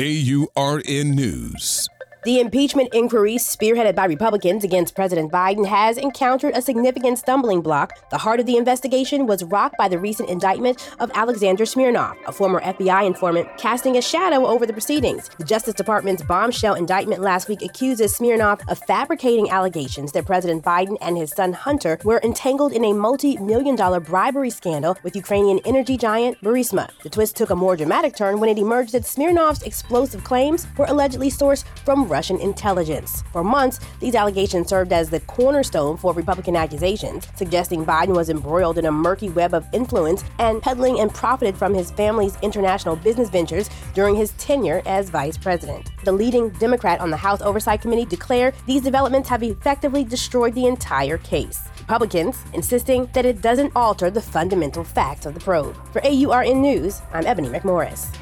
AURN News. The impeachment inquiry, spearheaded by Republicans against President Biden, has encountered a significant stumbling block. The heart of the investigation was rocked by the recent indictment of Alexander Smirnov, a former FBI informant, casting a shadow over the proceedings. The Justice Department's bombshell indictment last week accuses Smirnov of fabricating allegations that President Biden and his son Hunter were entangled in a multi million dollar bribery scandal with Ukrainian energy giant Burisma. The twist took a more dramatic turn when it emerged that Smirnov's explosive claims were allegedly sourced from Russian intelligence. For months, these allegations served as the cornerstone for Republican accusations, suggesting Biden was embroiled in a murky web of influence and peddling and profited from his family's international business ventures during his tenure as vice president. The leading Democrat on the House Oversight Committee declared these developments have effectively destroyed the entire case. Republicans insisting that it doesn't alter the fundamental facts of the probe. For AURN News, I'm Ebony McMorris.